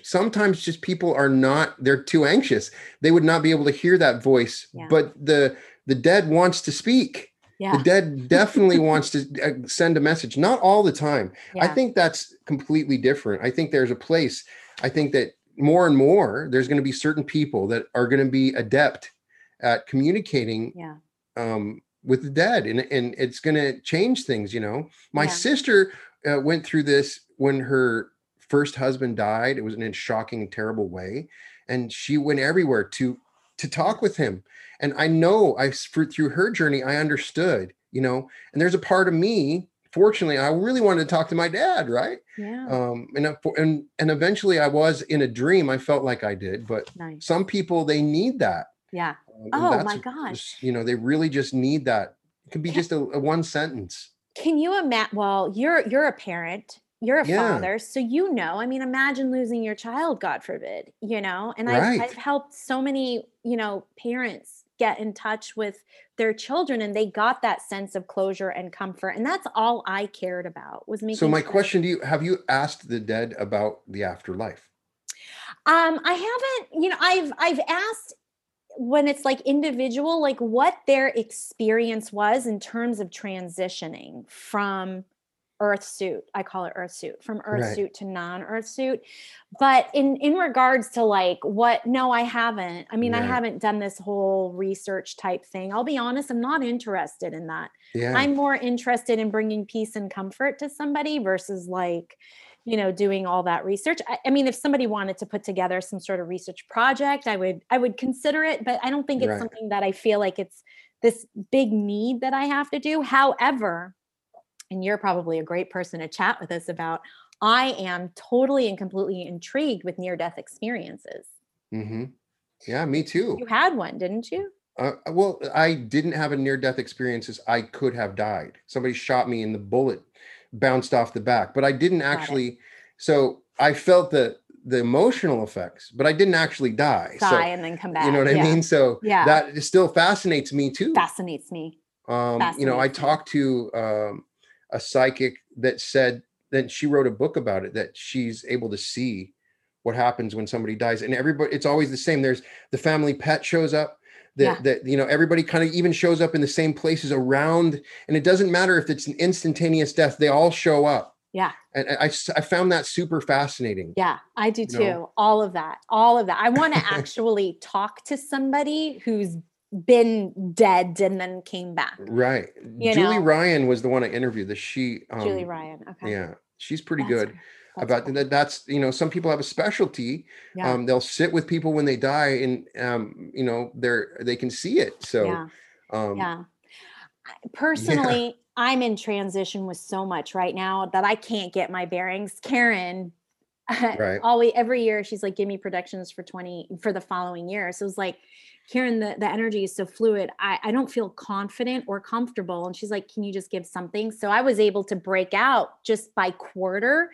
sometimes just people are not they're too anxious they would not be able to hear that voice yeah. but the the dead wants to speak yeah. The dead definitely wants to uh, send a message, not all the time. Yeah. I think that's completely different. I think there's a place. I think that more and more there's going to be certain people that are going to be adept at communicating yeah. um, with the dead, and and it's going to change things. You know, my yeah. sister uh, went through this when her first husband died. It was in a shocking, terrible way, and she went everywhere to to talk with him and i know i through her journey i understood you know and there's a part of me fortunately i really wanted to talk to my dad right? Yeah. Um and and and eventually i was in a dream i felt like i did but nice. some people they need that. Yeah. Um, oh my gosh. you know they really just need that. It could be can, just a, a one sentence. Can you imagine well you're you're a parent you're a yeah. father so you know i mean imagine losing your child god forbid you know and right. I've, I've helped so many you know parents get in touch with their children and they got that sense of closure and comfort and that's all i cared about was making so my sure. question to you have you asked the dead about the afterlife um i haven't you know i've i've asked when it's like individual like what their experience was in terms of transitioning from earth suit i call it earth suit from earth right. suit to non-earth suit but in in regards to like what no i haven't i mean right. i haven't done this whole research type thing i'll be honest i'm not interested in that yeah. i'm more interested in bringing peace and comfort to somebody versus like you know doing all that research I, I, mean if somebody wanted to put together some sort of research project i would i would consider it but i don't think it's right. something that i feel like it's this big need that i have to do however and you're probably a great person to chat with us about i am totally and completely intrigued with near death experiences mm-hmm. yeah me too you had one didn't you uh, well i didn't have a near death experiences i could have died somebody shot me in the bullet bounced off the back, but I didn't actually. So I felt the the emotional effects, but I didn't actually die. Die so, and then come back. You know what yeah. I mean? So yeah, that still fascinates me too. Fascinates me. Um, fascinates you know, I talked to um, a psychic that said that she wrote a book about it that she's able to see what happens when somebody dies, and everybody. It's always the same. There's the family pet shows up that yeah. that you know everybody kind of even shows up in the same places around and it doesn't matter if it's an instantaneous death they all show up yeah and i i found that super fascinating yeah i do too know? all of that all of that i want to actually talk to somebody who's been dead and then came back right julie know? ryan was the one i interviewed the she um, julie ryan okay yeah she's pretty That's good that's about cool. that that's you know some people have a specialty yeah. um they'll sit with people when they die and um you know they're they can see it so yeah, um, yeah. personally yeah. i'm in transition with so much right now that i can't get my bearings karen right. always every year she's like give me predictions for 20 for the following year so it's like Karen, the, the energy is so fluid. I, I don't feel confident or comfortable. And she's like, Can you just give something? So I was able to break out just by quarter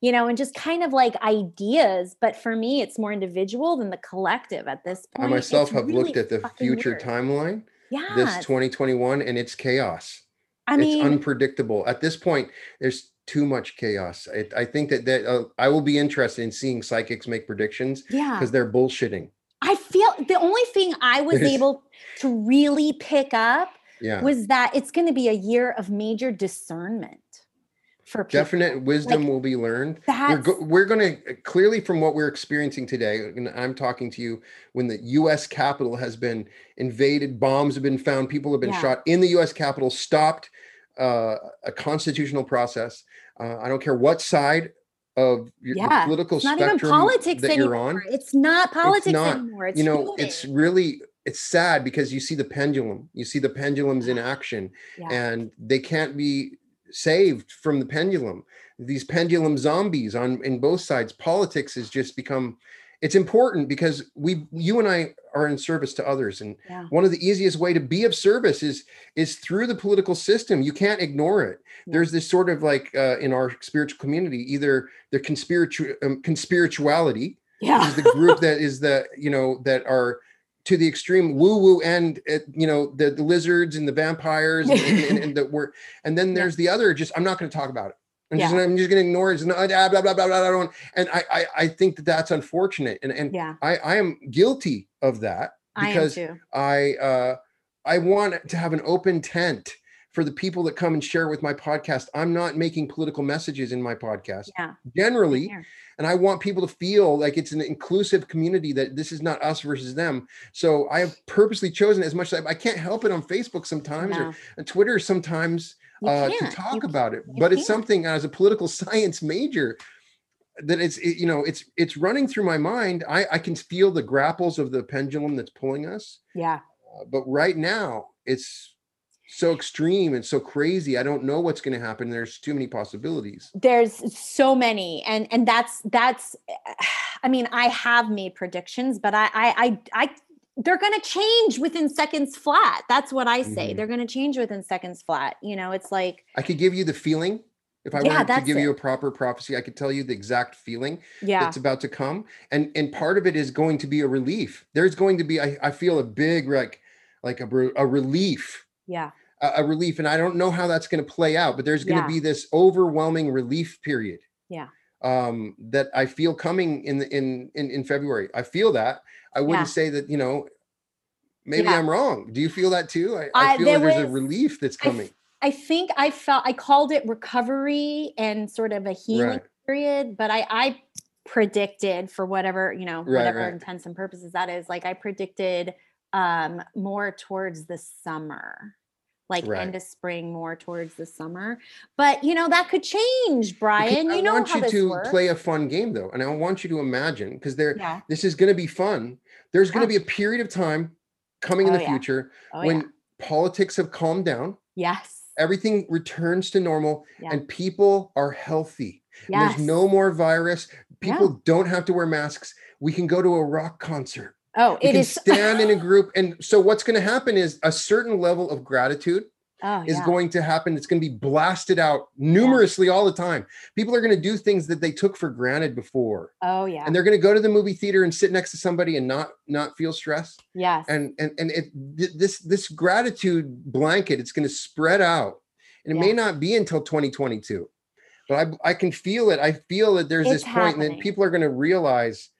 you know, and just kind of like ideas. But for me, it's more individual than the collective at this point. I myself it's have really looked at the future weird. timeline. Yeah. This 2021 and it's chaos. I mean, it's unpredictable. At this point, there's too much chaos. I, I think that that uh, I will be interested in seeing psychics make predictions. Yeah, because they're bullshitting. I feel only thing I was able to really pick up yeah. was that it's going to be a year of major discernment for people. definite wisdom like, will be learned. We're, go- we're going to clearly from what we're experiencing today. And I'm talking to you when the U.S. Capitol has been invaded, bombs have been found, people have been yeah. shot in the U.S. Capitol. Stopped uh, a constitutional process. Uh, I don't care what side of your, yeah. political it's not even politics that anymore. you're on. It's not politics it's not, anymore. It's you know, it's really it's sad because you see the pendulum. You see the pendulums in action, yeah. and they can't be saved from the pendulum these pendulum zombies on in both sides politics has just become it's important because we you and i are in service to others and yeah. one of the easiest way to be of service is is through the political system you can't ignore it yeah. there's this sort of like uh, in our spiritual community either the conspiritual um, conspirituality yeah. is the group that is the you know that are to the extreme woo woo end you know the, the lizards and the vampires and, and, and the word and then there's yeah. the other just i'm not going to talk about it I'm, yeah. just, I'm just going to ignore it. blah, blah, blah, blah, blah, blah, and I, I, I think that that's unfortunate. And, and yeah. I, I am guilty of that because I, I, uh, I want to have an open tent for the people that come and share with my podcast. I'm not making political messages in my podcast. Yeah. Generally, and I want people to feel like it's an inclusive community that this is not us versus them. So I have purposely chosen as much as I, I can't help it on Facebook sometimes no. or on Twitter sometimes uh, to talk you about it. But it's something as a political science major that it's it, you know it's it's running through my mind. I I can feel the grapples of the pendulum that's pulling us. Yeah. Uh, but right now it's so extreme and so crazy i don't know what's going to happen there's too many possibilities there's so many and and that's that's i mean i have made predictions but i i i, I they're going to change within seconds flat that's what i say mm-hmm. they're going to change within seconds flat you know it's like i could give you the feeling if I yeah, wanted to give it. you a proper prophecy, I could tell you the exact feeling yeah. that's about to come. And and part of it is going to be a relief. There's going to be, I, I feel a big like like a, a relief. Yeah. A, a, relief. And I don't know how that's going to play out, but there's going to yeah. be this overwhelming relief period. Yeah. Um, that I feel coming in the, in, in, in February. I feel that. I wouldn't yeah. say that, you know, maybe yeah. I'm wrong. Do you feel that too? I, I feel there like there's was, a relief that's coming. I, I, think I felt I called it recovery and sort of a healing right. period, but I I predicted for whatever, you know, whatever right, right. intents and purposes that is, like I predicted um more towards the summer like right. end of spring more towards the summer but you know that could change brian because you know i want you to works. play a fun game though and i want you to imagine because there yeah. this is going to be fun there's going to oh. be a period of time coming in oh, the yeah. future oh, when politics have calmed down yes everything returns to normal and people are healthy yes. there's no more virus people don't have to wear masks we can go to a rock concert Oh, it can is stand in a group. And so what's going to happen is a certain level of gratitude oh, is yeah. going to happen. It's going to be blasted out numerously yeah. all the time. People are going to do things that they took for granted before. Oh yeah. And they're going to go to the movie theater and sit next to somebody and not not feel stress. Yes. And and and it this this gratitude blanket it's going to spread out. And it yeah. may not be until 2022. But I I can feel it. I feel that there's it's this point and then people are going to realize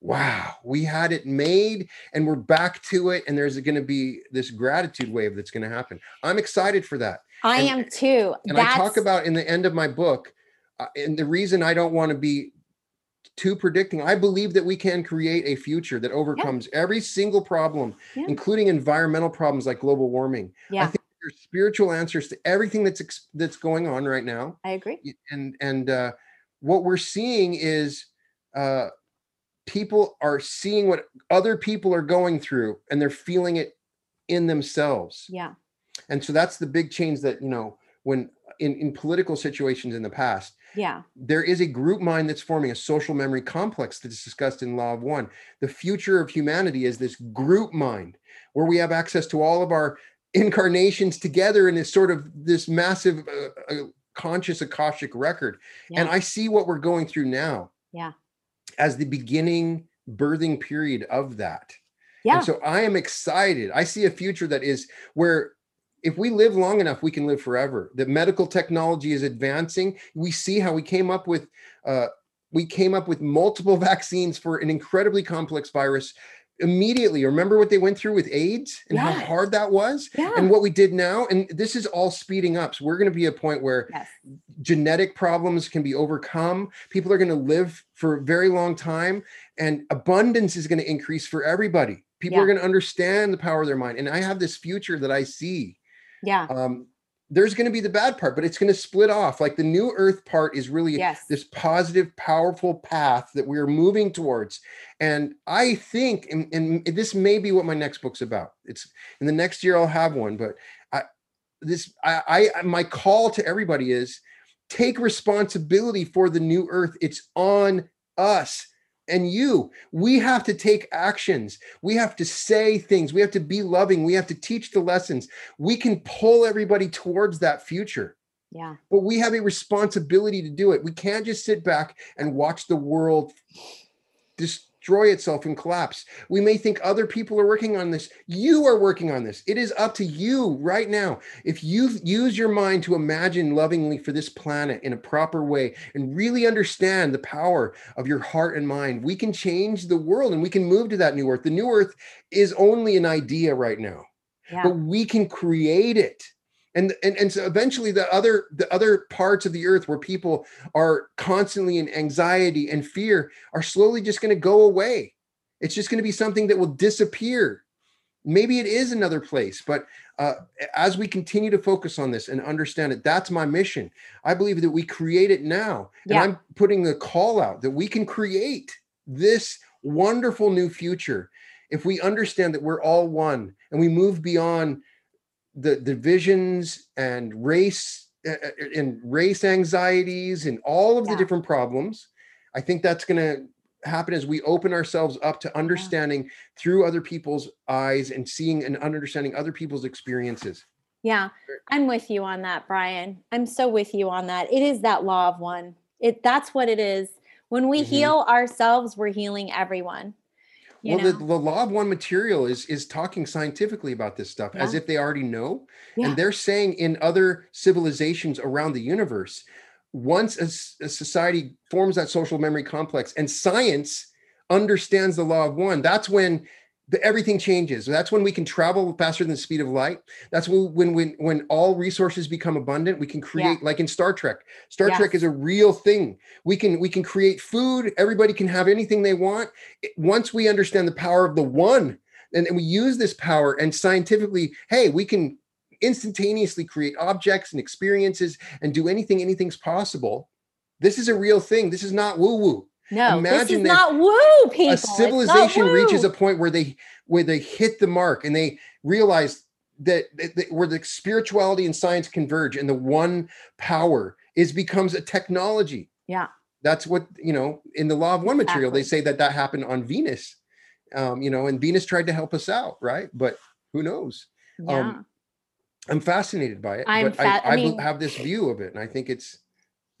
wow, we had it made and we're back to it. And there's going to be this gratitude wave that's going to happen. I'm excited for that. I and, am too. And that's... I talk about in the end of my book, uh, and the reason I don't want to be too predicting, I believe that we can create a future that overcomes yeah. every single problem, yeah. including environmental problems like global warming. Yeah. I think there's spiritual answers to everything that's that's going on right now. I agree. And and uh, what we're seeing is uh, people are seeing what other people are going through and they're feeling it in themselves. Yeah. And so that's the big change that, you know, when in, in political situations in the past, yeah, there is a group mind that's forming a social memory complex that's discussed in Law of One. The future of humanity is this group mind where we have access to all of our incarnations together in this sort of this massive uh, uh, conscious akashic record. Yeah. And I see what we're going through now. Yeah as the beginning birthing period of that. Yeah. And so I am excited. I see a future that is where if we live long enough, we can live forever. That medical technology is advancing. We see how we came up with uh, we came up with multiple vaccines for an incredibly complex virus immediately. Remember what they went through with aids and yes. how hard that was? Yeah. and what we did now? And this is all speeding up. So we're going to be a point where yes. genetic problems can be overcome. People are going to live for a very long time and abundance is going to increase for everybody. People yeah. are going to understand the power of their mind. And i have this future that i see. Yeah. Um, there's going to be the bad part, but it's going to split off. Like the new earth part is really yes. this positive, powerful path that we're moving towards. And I think, and, and, this may be what my next book's about. It's in the next year I'll have one, but I, this, I, I, my call to everybody is take responsibility for the new earth. It's on us and you. We have to take actions. We have to say things. We have to be loving. We have to teach the lessons. We can pull everybody towards that future. Yeah. But we have a responsibility to do it. We can't just sit back and watch the world just destroy itself and collapse. We may think other people are working on this. You are working on this. It is up to you right now. If you use your mind to imagine lovingly for this planet in a proper way and really understand the power of your heart and mind, we can change the world and we can move to that new earth. The new earth is only an idea right now, yeah. but we can create it and and and so eventually the other the other parts of the earth where people are constantly in anxiety and fear are slowly just going to go away. It's just going to be something that will disappear. Maybe it is another place but uh, as we continue to focus on this and understand it that's my mission. I believe that we create it now yeah. and i'm putting the call out that we can create this wonderful new future if we understand that we're all one and we move beyond the divisions and race uh, uh, uh, and race anxieties and all of yeah. the different problems i think that's going to happen as we open ourselves up to understanding yeah. through other people's eyes and seeing and understanding other people's experiences yeah i'm with you on that brian i'm so with you on that it is that law of one it that's what it is when we mm-hmm. heal ourselves we're healing everyone well, the, the, law of one material is is talking scientifically about this stuff yeah. as if they already know, yeah. and they're saying in other civilizations around the universe, once a, a society forms that social memory complex and science understands the law of one, that's when the, everything changes. That's when we can travel faster than the speed of light. That's when when when, when all resources become abundant. We can create, yeah. like in Star Trek. Star yes. Trek is a real thing. We can we can create food. Everybody can have anything they want. Once we understand the power of the one, and, and we use this power and scientifically, hey, we can instantaneously create objects and experiences and do anything. Anything's possible. This is a real thing. This is not woo woo. No, Imagine this is not woo, people. A civilization reaches a point where they where they hit the mark and they realize that, that, where the spirituality and science converge and the one power is becomes a technology. Yeah. That's what, you know, in the law of one material, exactly. they say that that happened on Venus. Um, you know, and Venus tried to help us out, right? But who knows? Yeah. Um, I'm fascinated by it. I'm but fa- I, I, I mean, have this view of it, and I think it's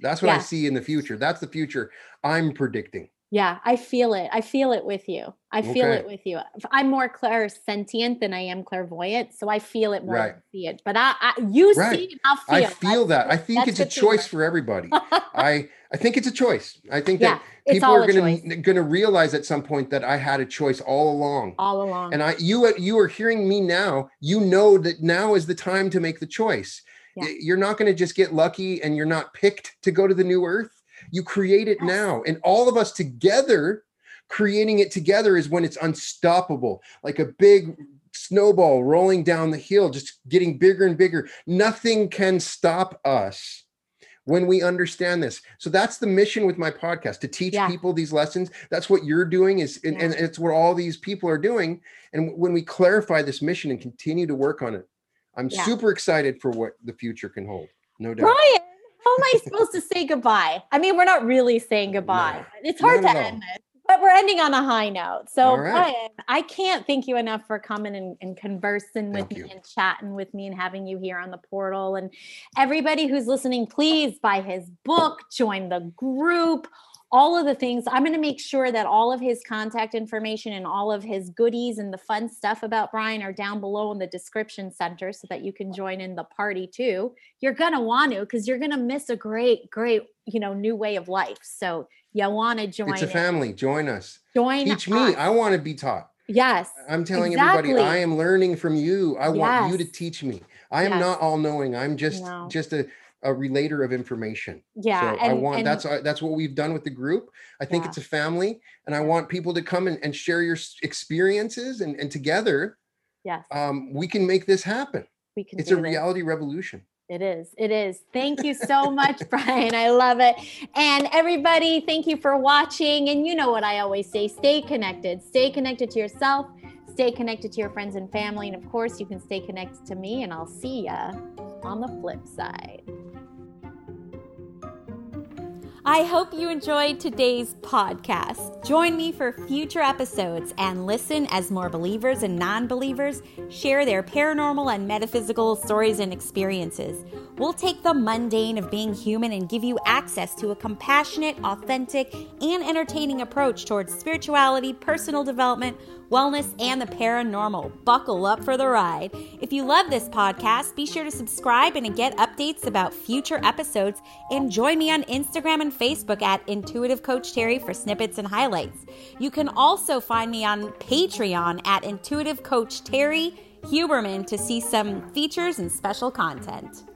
that's what yeah. I see in the future. That's the future I'm predicting. Yeah, I feel it. I feel it with you. I feel okay. it with you. I'm more clairsentient than I am clairvoyant, so I feel it more right. than see it. But I, I you right. see it, I'll feel. I feel that. I think it's a choice for everybody. I I think it's a choice. I think yeah, that people are going to going to realize at some point that I had a choice all along. All along. And I you you are hearing me now. You know that now is the time to make the choice. Yeah. You're not going to just get lucky and you're not picked to go to the new earth. You create it yes. now. And all of us together, creating it together is when it's unstoppable, like a big snowball rolling down the hill, just getting bigger and bigger. Nothing can stop us when we understand this. So that's the mission with my podcast to teach yeah. people these lessons. That's what you're doing is and, yeah. and, it's what all these people are doing. And when we clarify this mission and continue to work on it, I'm yeah. super excited for what the future can hold. No doubt. Brian, how am I supposed to say goodbye? I mean, we're not really saying goodbye. No, it's hard to end this, but we're ending on a high note. So, right. Brian, I can't thank you enough for coming and, and conversing with thank me you. and chatting with me and having you here on the portal. And everybody who's listening, please buy his book, join the group all of the things. I'm going to make sure that all of his contact information and all of his goodies and the fun stuff about Brian are down below in the description center so that you can join in the party too. You're going to want to because you're going to miss a great, great, you know, new way of life. So you want to join. It's a family. Join us. Join Teach us. me. I want to be taught. Yes. I'm telling exactly. everybody, I am learning from you. I yes. want you to teach me. I am yes. not all knowing. I'm just no. just a a relator of information. Yeah. So and, I want and, that's uh, that's what we've done with the group. I think yeah. it's a family, and I want people to come and, and share your experiences, and, and together, yes, um, we can make this happen. We can. It's a reality revolution. It is. It is. Thank you so much, Brian. I love it. And everybody, thank you for watching. And you know what I always say stay connected, stay connected to yourself, stay connected to your friends and family. And of course, you can stay connected to me, and I'll see ya on the flip side. I hope you enjoyed today's podcast. Join me for future episodes and listen as more believers and non believers share their paranormal and metaphysical stories and experiences. We'll take the mundane of being human and give you access to a compassionate, authentic, and entertaining approach towards spirituality, personal development, wellness, and the paranormal. Buckle up for the ride. If you love this podcast, be sure to subscribe and get updates about future episodes. And join me on Instagram and Facebook at Intuitive Coach Terrie for snippets and highlights. You can also find me on Patreon at Intuitive Coach Terrie Huberman to see some features and special content.